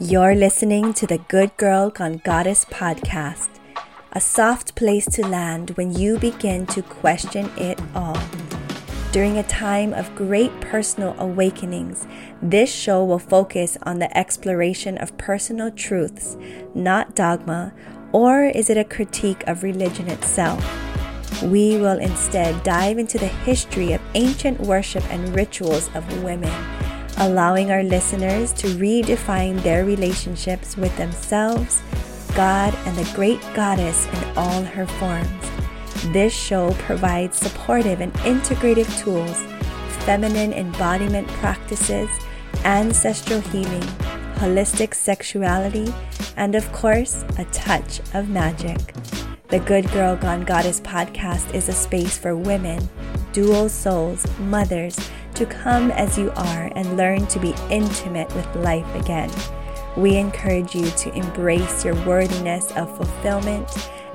You're listening to the Good Girl Gone Goddess podcast, a soft place to land when you begin to question it all. During a time of great personal awakenings, this show will focus on the exploration of personal truths, not dogma, or is it a critique of religion itself? We will instead dive into the history of ancient worship and rituals of women allowing our listeners to redefine their relationships with themselves, God, and the great goddess in all her forms. This show provides supportive and integrative tools, feminine embodiment practices, ancestral healing, holistic sexuality, and of course, a touch of magic. The Good Girl Gone Goddess podcast is a space for women, dual souls, mothers, to come as you are and learn to be intimate with life again. We encourage you to embrace your worthiness of fulfillment,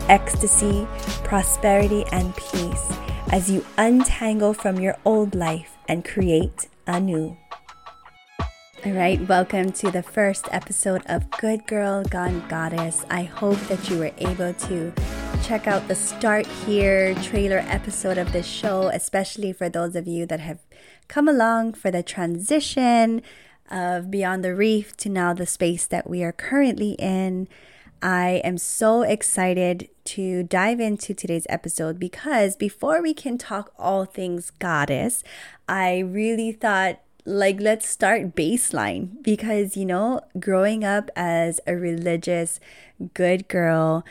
ecstasy, prosperity, and peace as you untangle from your old life and create a new. All right, welcome to the first episode of Good Girl Gone Goddess. I hope that you were able to check out the start here trailer episode of this show, especially for those of you that have come along for the transition of Beyond the Reef to now the space that we are currently in. I am so excited to dive into today's episode because before we can talk all things goddess, I really thought like let's start baseline because you know growing up as a religious good girl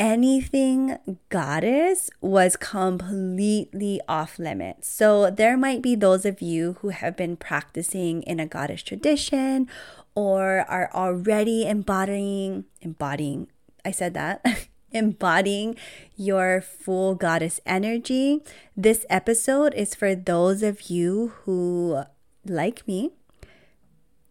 anything goddess was completely off limits. So there might be those of you who have been practicing in a goddess tradition or are already embodying embodying I said that embodying your full goddess energy. This episode is for those of you who like me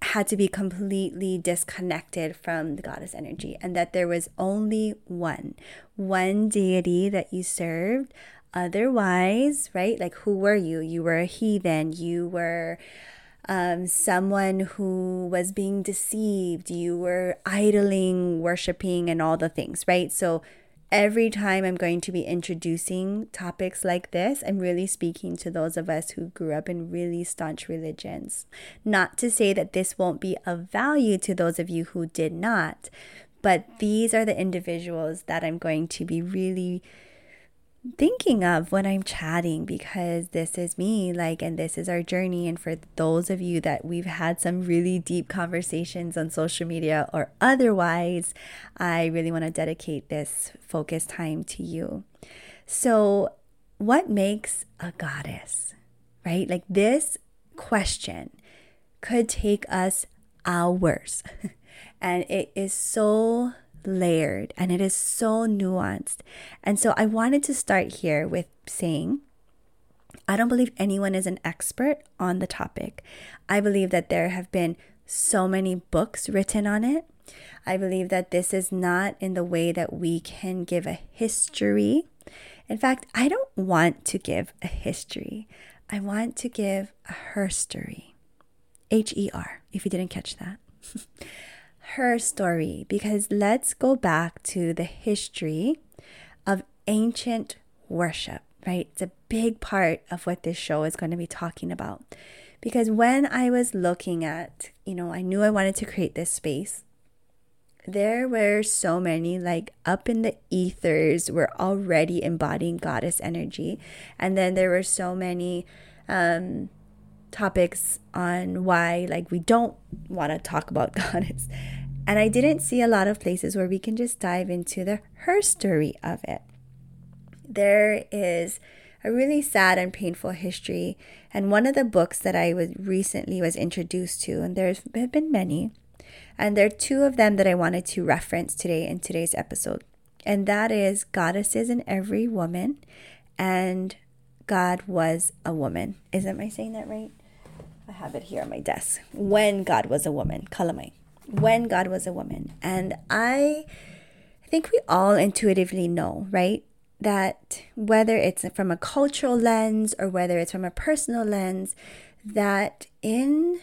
had to be completely disconnected from the goddess energy and that there was only one one deity that you served. Otherwise right like who were you? You were a heathen. You were um, someone who was being deceived. You were idling worshiping and all the things right? So every time I'm going to be introducing topics like this, I'm really speaking to those of us who grew up in really staunch religions. Not to say that this won't be of value to those of you who did not, but these are the individuals that I'm going to be really thinking of when I'm chatting because this is me, like, and this is our journey. And for those of you that we've had some really deep conversations on social media or otherwise, I really want to dedicate this focus time to you. So, what makes a goddess, right? Like, this question could take us hours, and it is so layered and it is so nuanced. And so I wanted to start here with saying, I don't believe anyone is an expert on the topic. I believe that there have been so many books written on it. I believe that this is not in the way that we can give a history. In fact, I don't want to give a history. I want to give a herstory. H E R, if you didn't catch that. her story because let's go back to the history of ancient worship, right? It's a big part of what this show is going to be talking about. Because when I was looking at, you know, I knew I wanted to create this space. There were so many, like up in the ethers, we're already embodying goddess energy. And then there were so many um, topics on why, like, we don't want to talk about goddess. And I didn't see a lot of places where we can just dive into the her story of it. There is a really sad and painful history. And one of the books that I was recently was introduced to, and there have been many, and there are two of them that I wanted to reference today in today's episode. And that is Goddesses in Every Woman and God Was a Woman. Isn't I saying that right? I have it here on my desk. When God Was a Woman, Kalamai when God was a woman. And I think we all intuitively know, right? That whether it's from a cultural lens or whether it's from a personal lens, that in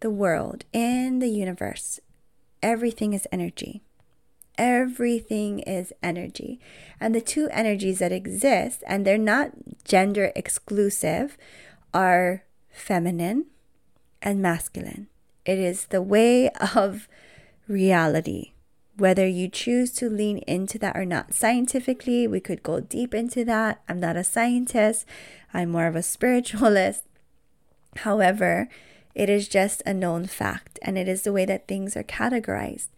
the world, in the universe, everything is energy. Everything is energy. And the two energies that exist, and they're not gender exclusive, are feminine and masculine. It is the way of reality. Whether you choose to lean into that or not. Scientifically, we could go deep into that. I'm not a scientist, I'm more of a spiritualist. However, it is just a known fact and it is the way that things are categorized.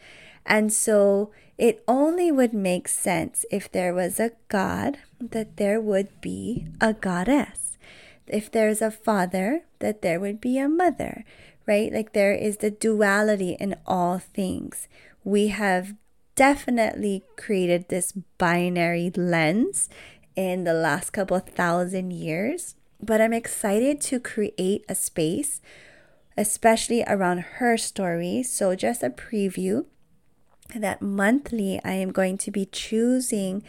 And so it only would make sense if there was a God that there would be a goddess. If there's a father, that there would be a mother, right? Like there is the duality in all things. We have definitely created this binary lens in the last couple thousand years, but I'm excited to create a space especially around her story. So, just a preview that monthly I am going to be choosing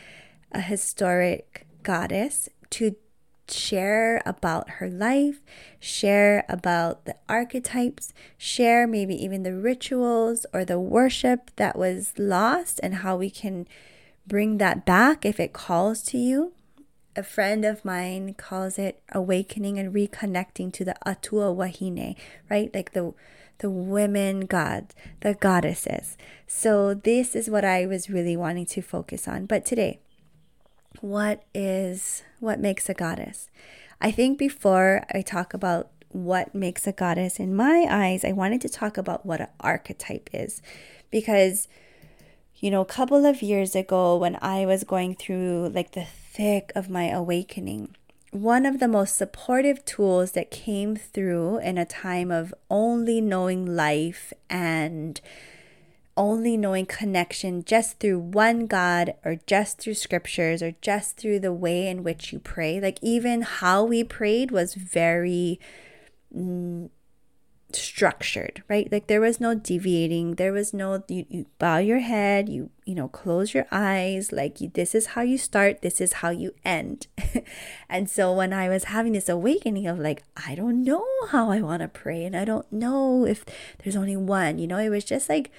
a historic goddess to share about her life, share about the archetypes, share maybe even the rituals or the worship that was lost and how we can bring that back if it calls to you a friend of mine calls it awakening and reconnecting to the Atua Wahine, right? Like the the women gods, the goddesses. So this is what I was really wanting to focus on. But today, what is what makes a goddess? I think before I talk about what makes a goddess in my eyes, I wanted to talk about what an archetype is because you know, a couple of years ago when I was going through like the thick of my awakening. One of the most supportive tools that came through in a time of only knowing life and only knowing connection just through one God or just through scriptures or just through the way in which you pray. Like, even how we prayed was very mm, structured, right? Like there was no deviating. There was no you, you bow your head, you you know, close your eyes, like you, this is how you start, this is how you end. and so when I was having this awakening of like I don't know how I want to pray and I don't know if there's only one, you know, it was just like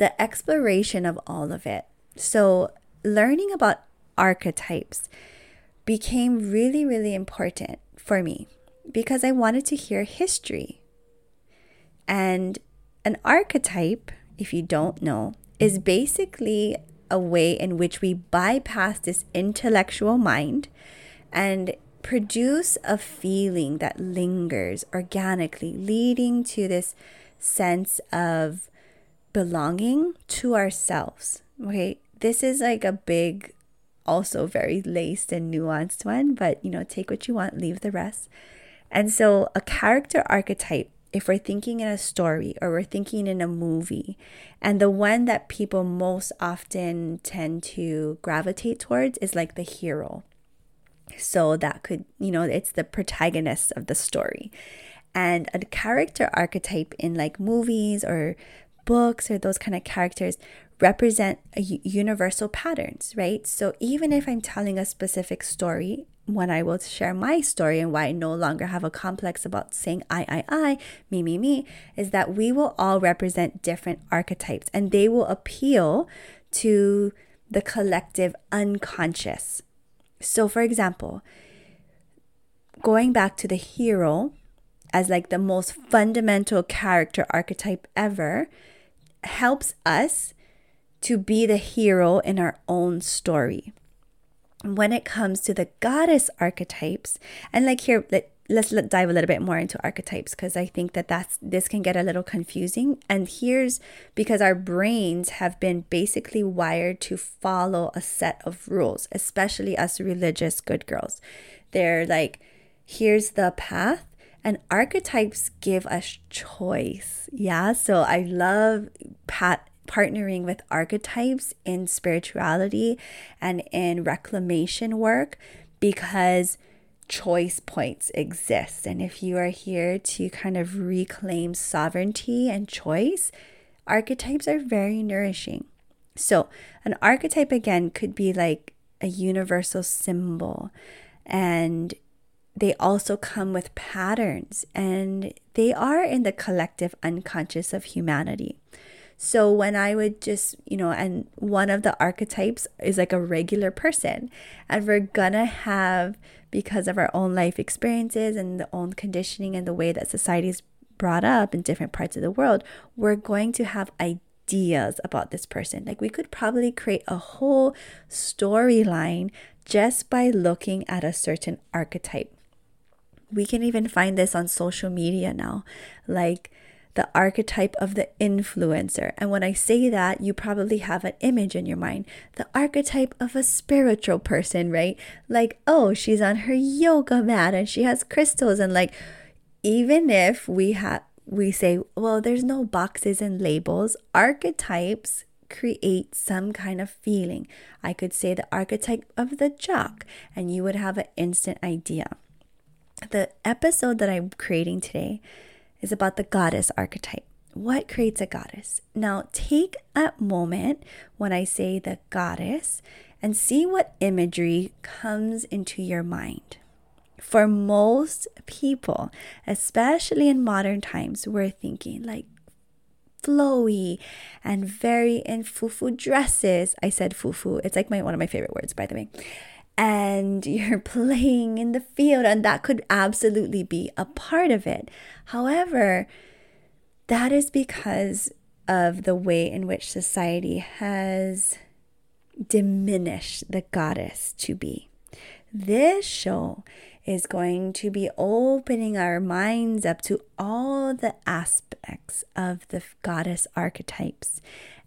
the exploration of all of it. So learning about archetypes became really really important for me because I wanted to hear history. And an archetype, if you don't know, is basically a way in which we bypass this intellectual mind and produce a feeling that lingers organically, leading to this sense of belonging to ourselves. Okay, this is like a big, also very laced and nuanced one, but you know, take what you want, leave the rest. And so, a character archetype, if we're thinking in a story or we're thinking in a movie, and the one that people most often tend to gravitate towards is like the hero. So, that could, you know, it's the protagonist of the story. And a character archetype in like movies or books or those kind of characters represent universal patterns, right? So even if I'm telling a specific story when I will share my story and why I no longer have a complex about saying I, I, I, me, me, me, is that we will all represent different archetypes and they will appeal to the collective unconscious. So, for example, going back to the hero as like the most fundamental character archetype ever helps us to be the hero in our own story when it comes to the goddess archetypes, and like here, let, let's let, dive a little bit more into archetypes because I think that that's this can get a little confusing. And here's because our brains have been basically wired to follow a set of rules, especially us religious good girls. They're like, here's the path, and archetypes give us choice. Yeah, so I love Pat partnering with archetypes in spirituality and in reclamation work because choice points exist. And if you are here to kind of reclaim sovereignty and choice, archetypes are very nourishing. So, an archetype again could be like a universal symbol. And they also come with patterns and they are in the collective unconscious of humanity. So when I would just, you know, and one of the archetypes is like a regular person, and we're gonna have, because of our own life experiences and the own conditioning and the way that society is brought up in different parts of the world, we're going to have ideas about this person. Like we could probably create a whole storyline just by looking at a certain archetype. We can even find this on social media now. Like, the archetype of the influencer. And when I say that, you probably have an image in your mind the archetype of a spiritual person, right? Like, oh, she's on her yoga mat and she has crystals. And like, even if we have, we say, well, there's no boxes and labels, archetypes create some kind of feeling. I could say the archetype of the jock, and you would have an instant idea. The episode that I'm creating today is about the goddess archetype. What creates a goddess? Now, take a moment when I say the goddess and see what imagery comes into your mind. For most people, especially in modern times, we're thinking like flowy and very in fufu dresses. I said fufu. It's like my one of my favorite words, by the way and you're playing in the field, and that could absolutely be a part of it. However, that is because of the way in which society has diminished the goddess to be. This show is going to be opening our minds up to all the aspects of the goddess archetypes.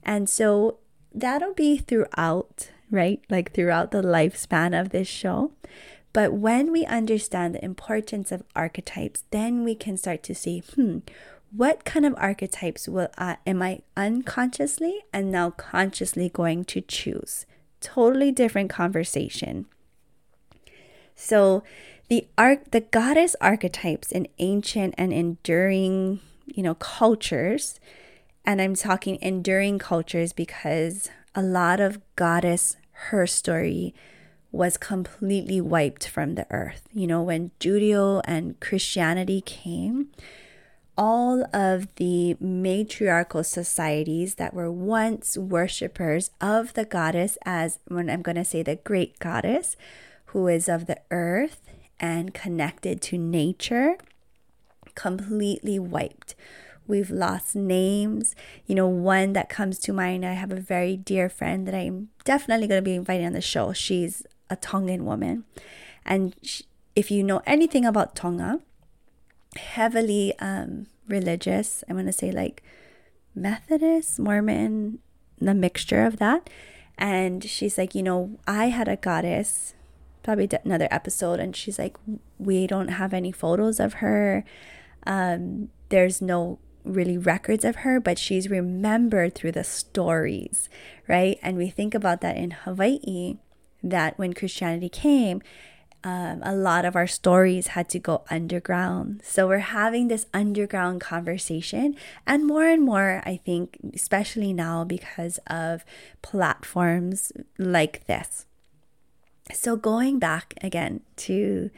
And so that'll be throughout right? Like throughout the lifespan of this show. But when we understand the importance of archetypes, then we can start to see, hmm, what kind of archetypes will I, am I unconsciously and now consciously going to choose? Totally different conversation. So, the arc, the goddess archetypes in ancient and enduring, you know, cultures, and I'm talking enduring cultures because a lot of goddess her story was completely wiped from the earth. You know, when Judeo and Christianity came, all of the matriarchal societies that were once worshippers of the goddess, as when I'm going to say the great goddess, who is of the earth and connected to nature, completely wiped. We've lost names. You know, one that comes to mind, I have a very dear friend that I'm definitely going to be inviting on the show. She's a Tongan woman. And she, if you know anything about Tonga, heavily um, religious, I'm going to say like Methodist, Mormon, the mixture of that. And she's like, you know, I had a goddess, probably another episode, and she's like, we don't have any photos of her. Um, there's no really records of her, but she's remembered through the stories, right? And we think about that in Hawaii, that when Christianity came, um, a lot of our stories had to go underground. So we're having this underground conversation, and more and more, I think, especially now because of platforms like this. So going back again to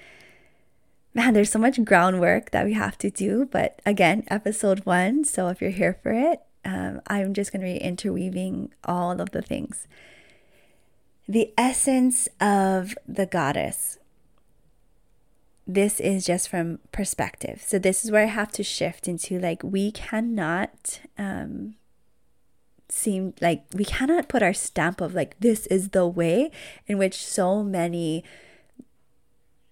man, there's so much groundwork that we have to do. But again, episode one. So if you're here for it, um, I'm just going to be interweaving all of the things. The essence of the goddess. This is just from perspective. So this is where I have to shift into like we cannot um seem like we cannot put our stamp of like this is the way in which so many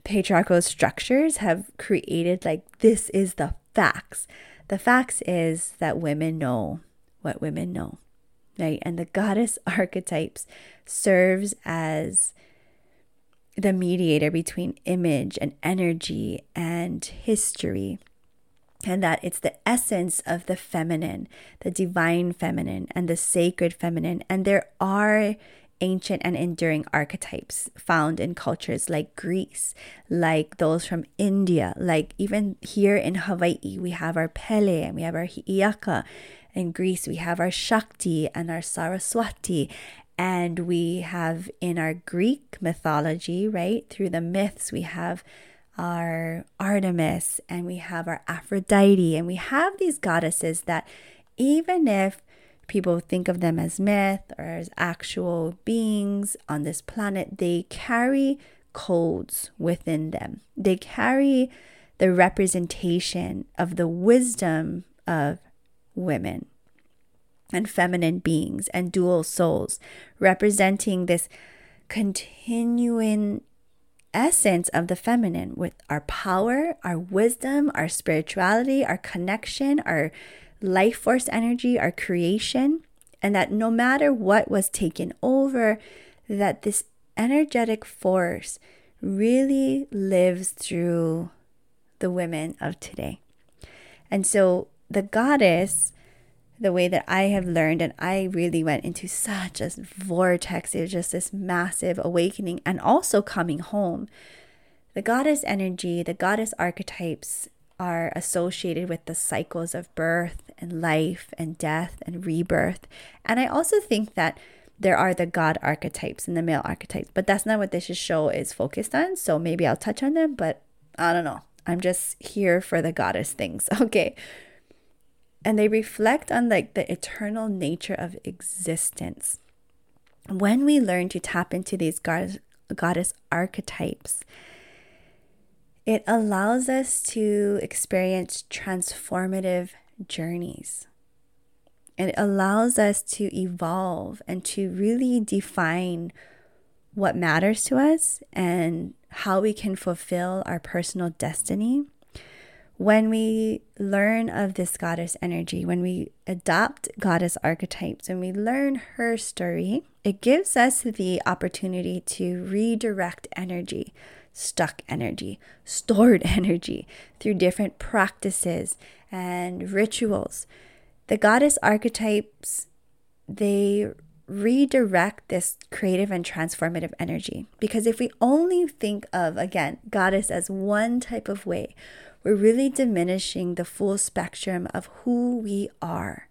patriarchal structures have created like this is the facts. The facts is that women know what women know, right? And the goddess archetypes serves as the mediator between image and energy and history. And that it's the essence of the feminine, the divine feminine, and the sacred feminine. And there are ancient and enduring archetypes found in cultures like Greece, like those from India, like even here in Hawaii, we have our Pele and we have our Hi'iaka. In Greece, we have our Shakti and our Saraswati. And we have in our Greek mythology, right, through the myths, we have our Artemis and we have our Aphrodite, and we have these goddesses that even if people think of them as myth or as actual beings on this planet, they carry codes within them. They carry the representation of the wisdom of women and feminine beings and dual souls, representing this continuing essence of the feminine with our power, our wisdom, our spirituality, our connection, our life force energy, our creation, and that no matter what was taken over, that this energetic force really lives through the women of today. And so the goddess, the way that I have learned, and I really went into such a vortex, it was just this massive awakening and also coming home. The goddess energy, the goddess archetypes are associated with the cycles of birth and life and death and rebirth. And I also think that there are the god archetypes and the male archetypes, but that's not what this show is focused on. So maybe I'll touch on them, but I don't know. I'm just here for the goddess things. Okay. And they reflect on like the eternal nature of existence. When we learn to tap into these goddess, archetypes, it allows us to experience transformative journeys. It allows us to evolve and to really define what matters to us and how we can fulfill our personal destiny. When we learn of this goddess energy, when we adopt goddess archetypes, and we learn her story, it gives us the opportunity to redirect energy, stuck energy, stored energy through different practices and rituals the goddess archetypes, they redirect this creative and transformative energy. Because if we only think of, again, goddess as one type of way, we're really diminishing the full spectrum of who we are.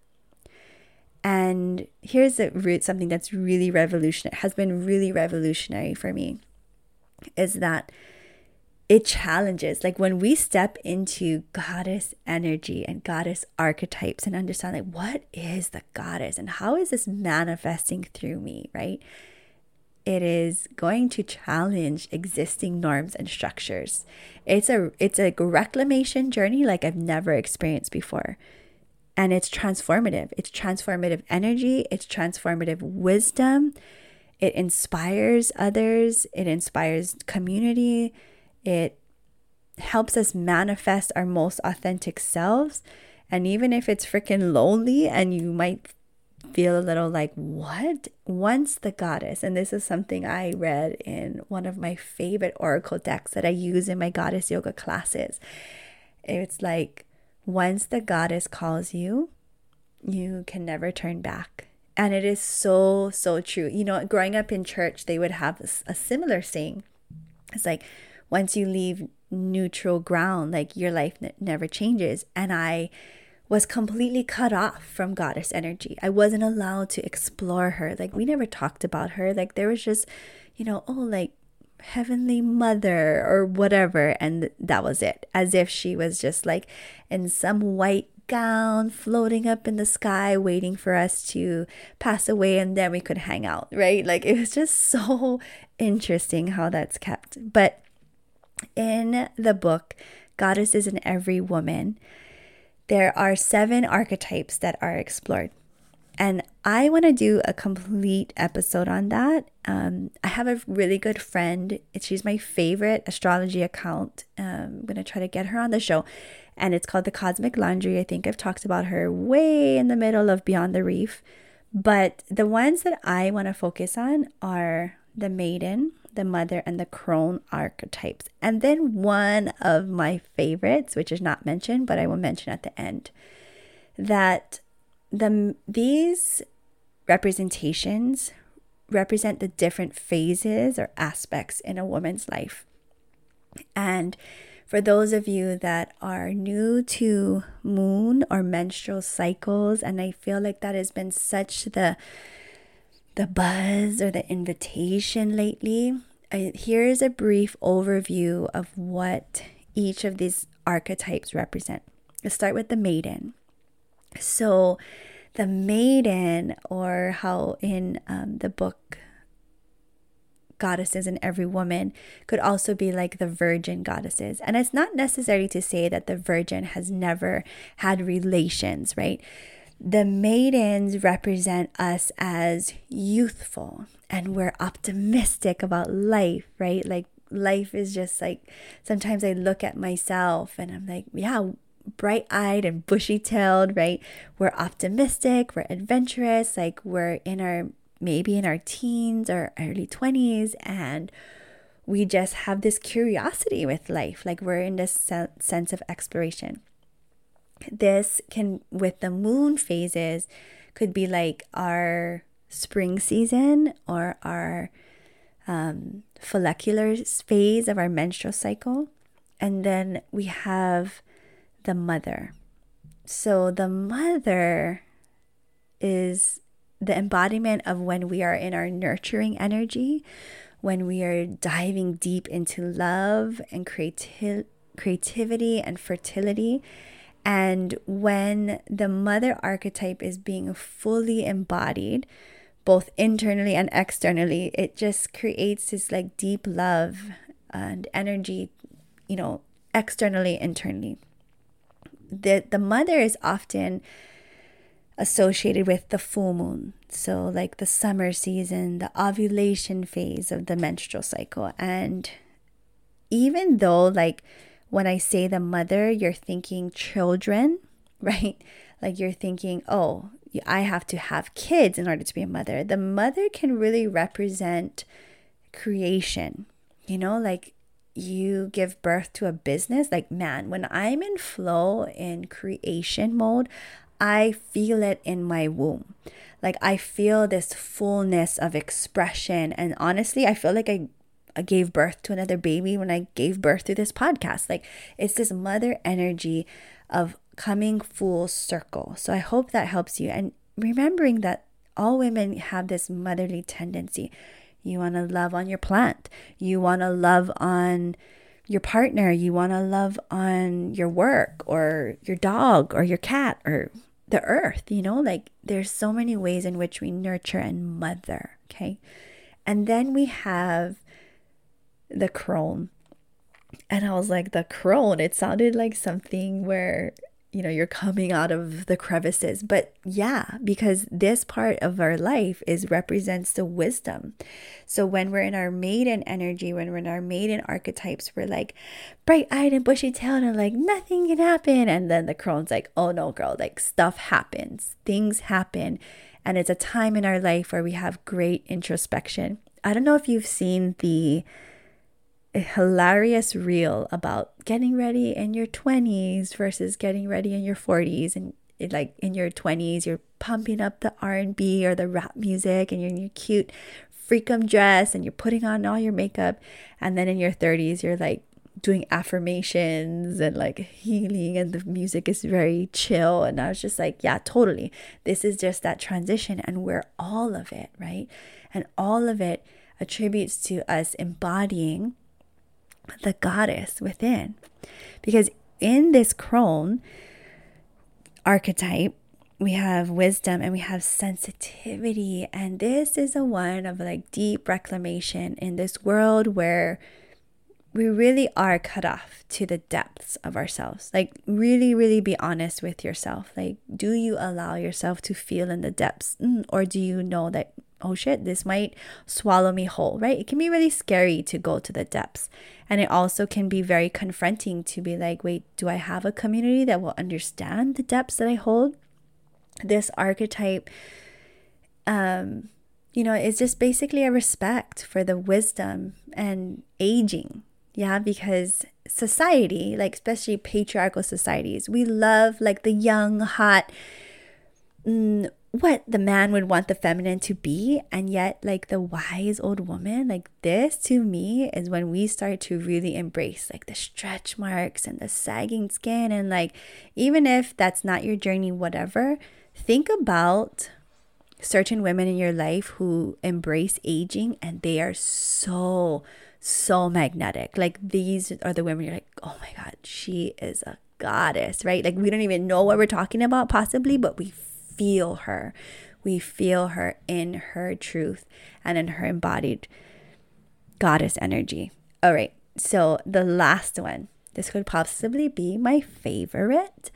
And here's the root something that's really revolutionary, has been really revolutionary for me, is that it challenges like when we step into goddess energy and goddess archetypes and understand like what is the goddess and how is this manifesting through me right? It is going to challenge existing norms and structures. It's a it's a reclamation journey like i've never experienced before. And it's transformative. It's transformative energy. It's transformative wisdom it inspires others it inspires community it helps us manifest our most authentic selves. And even if it's freaking lonely and you might feel a little like, what? Once the goddess, and this is something I read in one of my favorite oracle decks that I use in my goddess yoga classes. It's like, once the goddess calls you, you can never turn back. And it is so, so true. You know, growing up in church, they would have a similar saying. It's like, once you leave neutral ground, like your life n- never changes. And I was completely cut off from goddess energy. I wasn't allowed to explore her. Like, we never talked about her. Like, there was just, you know, oh, like heavenly mother or whatever. And that was it. As if she was just like in some white gown floating up in the sky waiting for us to pass away and then we could hang out right like it was just so interesting how that's kept but in the book, Goddesses in Every Woman, there are seven archetypes that are explored. And I want to do a complete episode on that. Um, I have a really good friend. She's my favorite astrology account. Um, I'm going to try to get her on the show. And it's called The Cosmic Laundry. I think I've talked about her way in the middle of Beyond the Reef. But the ones that I want to focus on are the Maiden, the mother, and the crone archetypes. And then one of my favorites, which is not mentioned, but I will mention at the end, that the these representations represent the different phases or aspects in a woman's life. And for those of you that are new to moon or menstrual cycles, and I feel like that has been such the the buzz or the invitation lately. here's a brief overview of what each of these archetypes represent. Let's start with the maiden. So, the maiden, or how in um, the book goddesses in every woman could also be like the virgin goddesses. And it's not necessary to say that the virgin has never had relations, right? The maidens represent us as youthful and we're optimistic about life, right? Like life is just like sometimes I look at myself and I'm like, yeah, bright eyed and bushy tailed, right? We're optimistic, we're adventurous, like we're in our maybe in our teens or early 20s and we just have this curiosity with life like we're in this sense of exploration. This can with the moon phases could be like our spring season or our um, follicular phase of our menstrual cycle and then we have the mother. So the mother is the embodiment of when we are in our nurturing energy, when we are diving deep into love and creati- creativity and fertility. And when the mother archetype is being fully embodied, both internally and externally, it just creates this like deep love and energy, you know, externally, internally. The, the mother is often associated with the full moon. So, like the summer season, the ovulation phase of the menstrual cycle. And even though, like, when I say the mother, you're thinking children, right? Like, you're thinking, oh, I have to have kids in order to be a mother. The mother can really represent creation, you know, like you give birth to a business. Like, man, when I'm in flow in creation mode, I feel it in my womb. Like I feel this fullness of expression. And honestly, I feel like I, I gave birth to another baby when I gave birth to this podcast. Like it's this mother energy of coming full circle. So I hope that helps you. And remembering that all women have this motherly tendency. You want to love on your plant. You want to love on your partner. You want to love on your work or your dog or your cat or the earth, you know, like there's so many ways in which we nurture and mother, okay? And then we have the crone. And I was like, the crone, it sounded like something where you know, you're coming out of the crevices. But yeah, because this part of our life is represents the wisdom. So when we're in our maiden energy, when we're in our maiden archetypes, we're like bright eyed and bushy tailed and like nothing can happen. And then the crone's like, oh no, girl, like stuff happens, things happen. And it's a time in our life where we have great introspection. I don't know if you've seen the a hilarious reel about getting ready in your 20s versus getting ready in your 40s and like in your 20s you're pumping up the R&B or the rap music and you're in your cute freakum dress and you're putting on all your makeup. And then in your 30s you're like doing affirmations and like healing and the music is very chill. And I was just like yeah totally. This is just that transition and we're all of it right? And all of it attributes to us embodying the goddess within. Because in this crone archetype, we have wisdom and we have sensitivity. And this is a one of like deep reclamation in this world where we really are cut off to the depths of ourselves. Like, really, really be honest with yourself. Like, do you allow yourself to feel in the depths? Mm, or do you know that, oh shit, this might swallow me whole, right? It can be really scary to go to the depths. And it also can be very confronting to be like, wait, do I have a community that will understand the depths that I hold? This archetype, um, you know, is just basically a respect for the wisdom and aging yeah, because society, like especially patriarchal societies, we love like the young, hot, mm, what the man would want the feminine to be. And yet, like the wise old woman, like this to me is when we start to really embrace like the stretch marks and the sagging skin. And like, even if that's not your journey, whatever, think about certain women in your life who embrace aging and they are so so magnetic. Like these are the women you're like, "Oh my god, she is a goddess," right? Like we don't even know what we're talking about possibly, but we feel her. We feel her in her truth and in her embodied goddess energy. All right. So the last one, this could possibly be my favorite.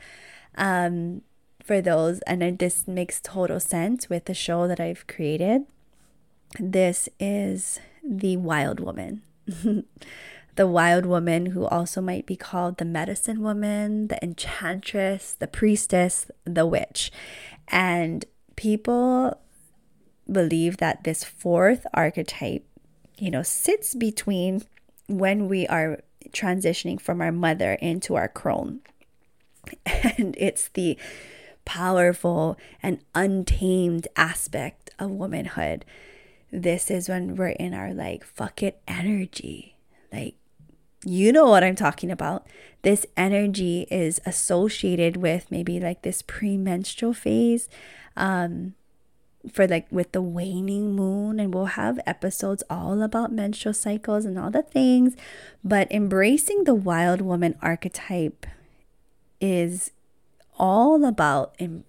Um, for those, and this makes total sense with the show that I've created. This is the wild woman. the wild woman, who also might be called the medicine woman, the enchantress, the priestess, the witch. And people believe that this fourth archetype, you know, sits between when we are transitioning from our mother into our crone. And it's the powerful and untamed aspect of womanhood. This is when we're in our like, fuck it energy. Like, you know what I'm talking about. This energy is associated with maybe like this premenstrual phase. Um, for like with the waning moon and we'll have episodes all about menstrual cycles and all the things but embracing the wild woman archetype is all about em-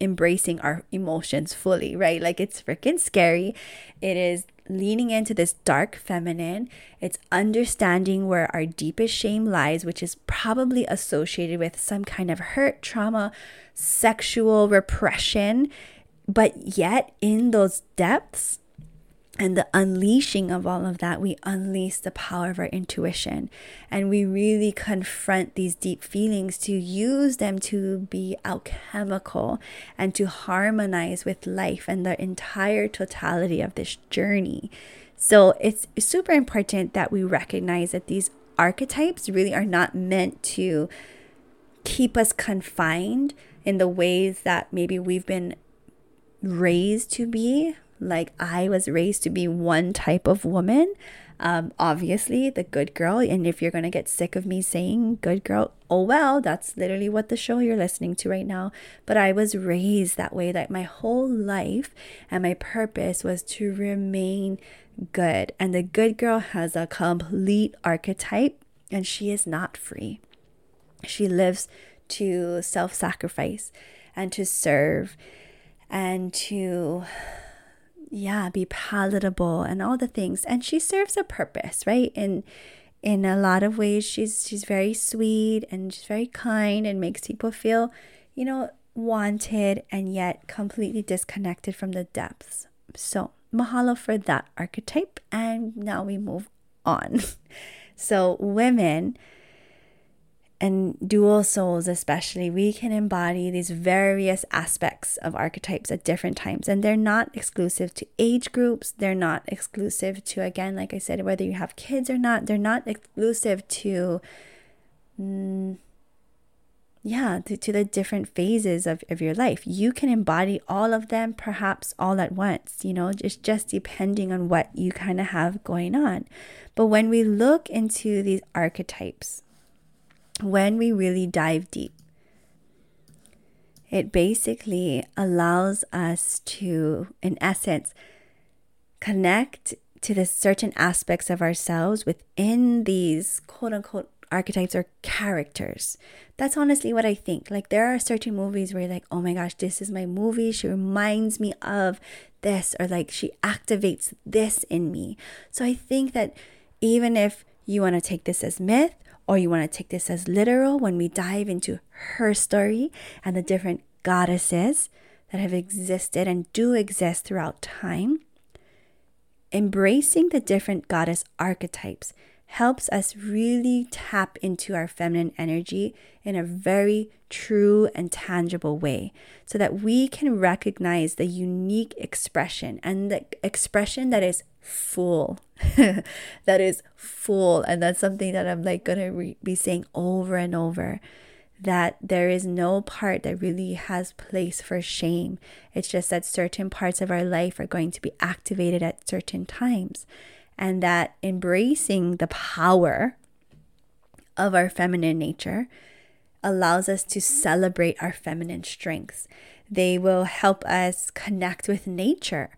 embracing our emotions fully, right? Like it's freaking scary. It is leaning into this dark feminine. It's understanding where our deepest shame lies, which is probably associated with some kind of hurt, trauma, sexual repression. But yet, in those depths, and the unleashing of all of that, we unleash the power of our intuition and we really confront these deep feelings to use them to be alchemical and to harmonize with life and the entire totality of this journey. So it's super important that we recognize that these archetypes really are not meant to keep us confined in the ways that maybe we've been raised to be like I was raised to be one type of woman. Um, obviously, the good girl. And if you're going to get sick of me saying good girl, oh well, that's literally what the show you're listening to right now. But I was raised that way, that my whole life and my purpose was to remain good. And the good girl has a complete archetype and she is not free. She lives to self sacrifice and to serve and to yeah, be palatable and all the things. And she serves a purpose, right? In in a lot of ways, she's she's very sweet and she's very kind and makes people feel, you know, wanted and yet completely disconnected from the depths. So mahalo for that archetype. And now we move on. so women and dual souls, especially, we can embody these various aspects of archetypes at different times. And they're not exclusive to age groups. They're not exclusive to, again, like I said, whether you have kids or not. They're not exclusive to, mm, yeah, to, to the different phases of, of your life. You can embody all of them perhaps all at once, you know, it's just depending on what you kind of have going on. But when we look into these archetypes, when we really dive deep, it basically allows us to, in essence, connect to the certain aspects of ourselves within these quote unquote archetypes or characters. That's honestly what I think. Like, there are certain movies where you're like, oh my gosh, this is my movie. She reminds me of this, or like she activates this in me. So I think that even if you want to take this as myth or you want to take this as literal when we dive into her story and the different goddesses that have existed and do exist throughout time, embracing the different goddess archetypes helps us really tap into our feminine energy in a very true and tangible way so that we can recognize the unique expression and the expression that is full. That is full. And that's something that i'm like gonna re- be saying over and over that there is no part that really has place for shame. It's just that certain parts of our life are going to be activated at certain times and that embracing the power of our feminine nature allows us to celebrate our feminine strengths. They will help us connect with nature,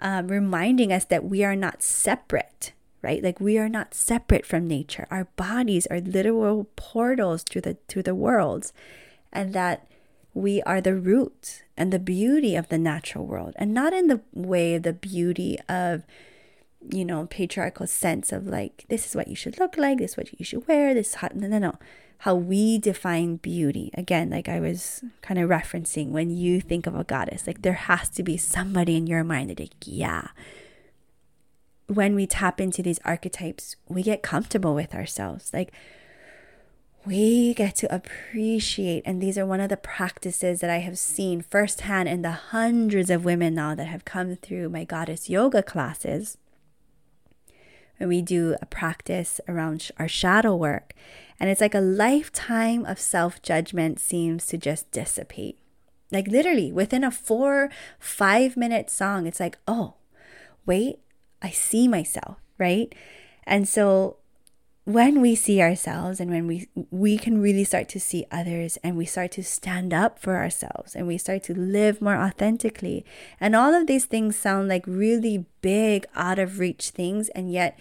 um, reminding us that we are not separate, right? Like we are not separate from nature. Our bodies are literal portals to the to the worlds, and that we are the root and the beauty of the natural world, and not in the way the beauty of you know patriarchal sense of like this is what you should look like, this is what you should wear, this hot no no no how we define beauty. Again, like I was kind of referencing when you think of a goddess, like there has to be somebody in your mind that, like, yeah. When we tap into these archetypes, we get comfortable with ourselves. Like, we get to appreciate, and these are one of the practices that I have seen firsthand in the hundreds of women now that have come through my goddess yoga classes. When we do a practice around our shadow work, and it's like a lifetime of self judgment seems to just dissipate. Like literally within a four, five minute song, it's like, oh, wait, I see myself, right? And so when we see ourselves and when we we can really start to see others and we start to stand up for ourselves and we start to live more authentically and all of these things sound like really big out of reach things and yet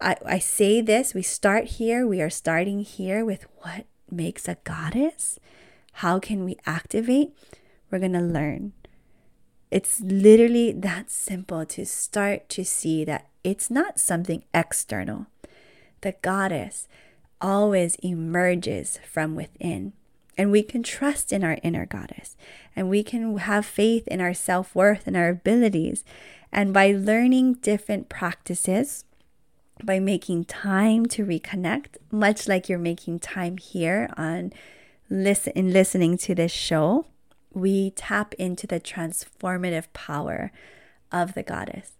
I, I say this, we start here, we are starting here with what makes a goddess. How can we activate? We're going to learn. It's literally that simple to start to see that it's not something external. The goddess always emerges from within. And we can trust in our inner goddess. And we can have faith in our self worth and our abilities. And by learning different practices, by making time to reconnect, much like you're making time here on listen in listening to this show, we tap into the transformative power of the goddess,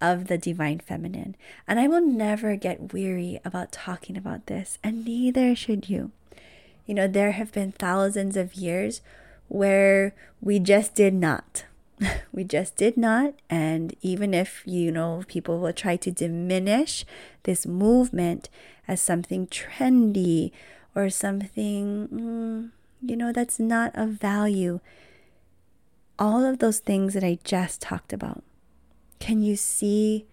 of the divine feminine. And I will never get weary about talking about this, and neither should you. You know, there have been thousands of years where we just did not we just did not. And even if, you know, people will try to diminish this movement as something trendy or something, mm, you know, that's not of value, all of those things that I just talked about, can you see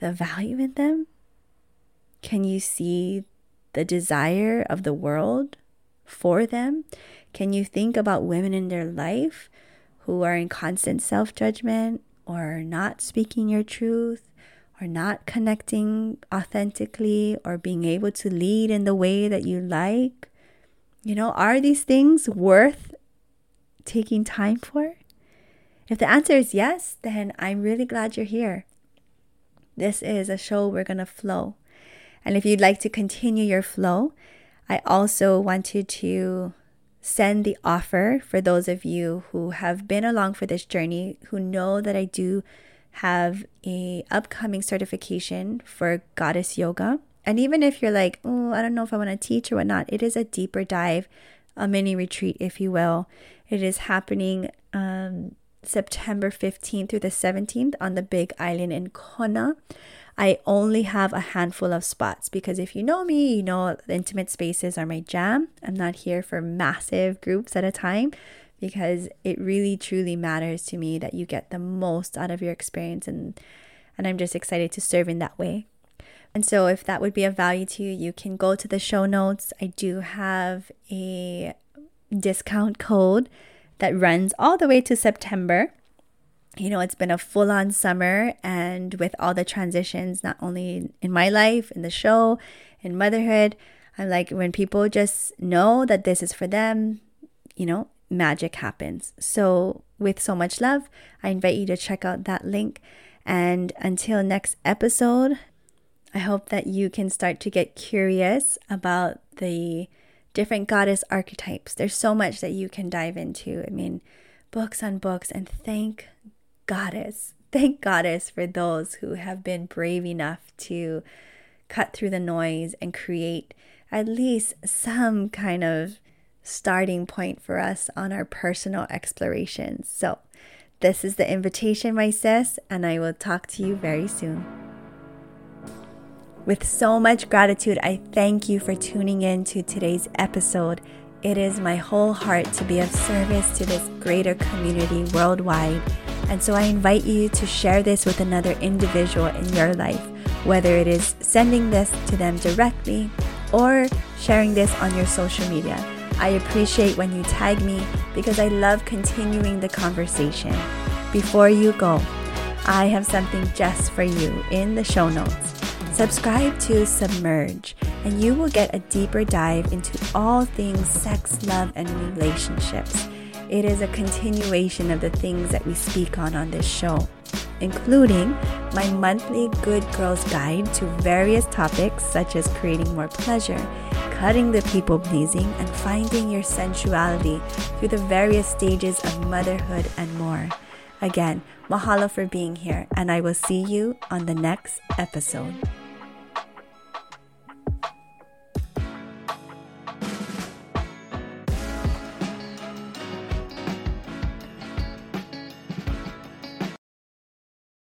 the value in them? Can you see the desire of the world for them? Can you think about women in their life who are in constant self judgment or not speaking your truth or not connecting authentically or being able to lead in the way that you like? You know, are these things worth taking time for? If the answer is yes, then I'm really glad you're here. This is a show we're going to flow. And if you'd like to continue your flow, I also wanted to send the offer for those of you who have been along for this journey who know that I do have a upcoming certification for goddess yoga. And even if you're like, oh, I don't know if I want to teach or whatnot, it is a deeper dive, a mini retreat, if you will. It is happening um, September 15th through the 17th on the big island in Kona. I only have a handful of spots because if you know me, you know intimate spaces are my jam. I'm not here for massive groups at a time because it really truly matters to me that you get the most out of your experience and and I'm just excited to serve in that way. And so if that would be of value to you, you can go to the show notes. I do have a discount code that runs all the way to September you know, it's been a full on summer, and with all the transitions, not only in my life, in the show, in motherhood, I'm like, when people just know that this is for them, you know, magic happens. So, with so much love, I invite you to check out that link. And until next episode, I hope that you can start to get curious about the different goddess archetypes. There's so much that you can dive into. I mean, books on books, and thank goddess. Thank goddess for those who have been brave enough to cut through the noise and create at least some kind of starting point for us on our personal explorations. So, this is the invitation, my sis, and I will talk to you very soon. With so much gratitude, I thank you for tuning in to today's episode It is my whole heart to be of service to this greater community worldwide. And so I invite you to share this with another individual in your life, whether it is sending this to them directly or sharing this on your social media. I appreciate when you tag me because I love continuing the conversation. Before you go, I have something just for you in the show notes. Subscribe to Submerge, and you will get a deeper dive into all things sex, love, and relationships. It is a continuation of the things that we speak on on this show, including my monthly Good Girls Guide to various topics such as creating more pleasure, cutting the people pleasing, and finding your sensuality through the various stages of motherhood and more. Again, mahalo for being here, and I will see you on the next episode.